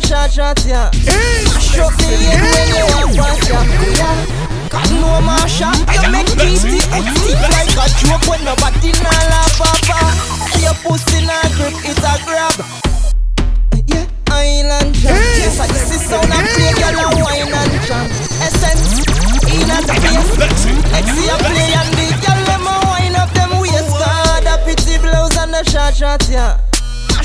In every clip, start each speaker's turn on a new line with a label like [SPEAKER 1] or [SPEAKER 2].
[SPEAKER 1] the short shot, yeah. Mash up the head when you walk past, yeah. yeah. Cause no Marsha, you make it stiff like a joke when nobody nah laugh off. Your pussy nah grip, it a grab. Yeah, island jam. Yes, I this is sound and play, girl a wine and jam. Essence, in a the place. Lexi a play and the girl them a wine up them waist. God, a pretty blouse and the short short, yeah.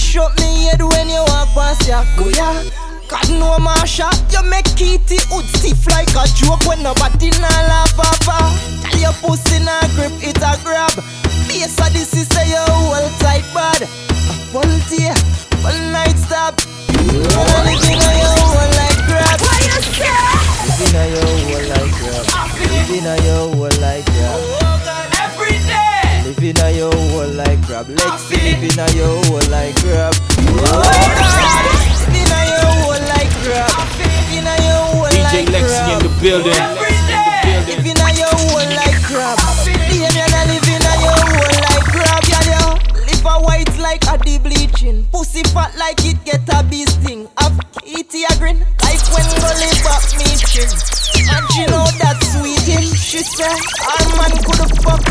[SPEAKER 1] Mash up me head when you walk past, yeah. Go yeah. God no Marsha, you make kitty hood stiff like a joke when nobody nah laugh off. Tell your pussy nah grip, it a grab. Bass Odyssey say you hold tight bad. Voltaire, one night stop. Wanna live in a your hole like grab. What you say? Live in a your hole like grab. Live in a your hole like grab.
[SPEAKER 2] Every day.
[SPEAKER 1] Live in a your hole like grab. Lexi, live in your hole like grab. Live in your hole like grab. In your hole DJ like Lexi in the building. Every day. Live in your hole like crab. Baby, I live in your hole like crab, yeah, yeah. Live a white like a de bleaching. Pussy fat like it get a bee sting. Have kitty a grin like when go live up me chin. And she know that sweet him. She say, our man could fuck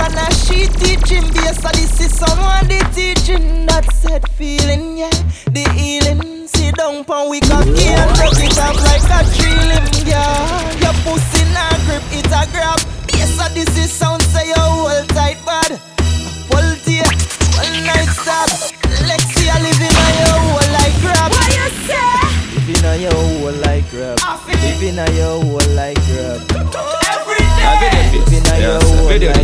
[SPEAKER 1] yeah. The healing, sit down pon we cocky and drop it up like a tree limb, yeah. Your pussy nah grip, it a grab. Yes, so this is sound say you hold tight bud. Pull tear, one night stab. Lexi, I live in your hole like grab. What you
[SPEAKER 2] say?
[SPEAKER 1] Live in your hole like grab. Live in your hole like grab.
[SPEAKER 2] Every day.
[SPEAKER 3] Live in your hole like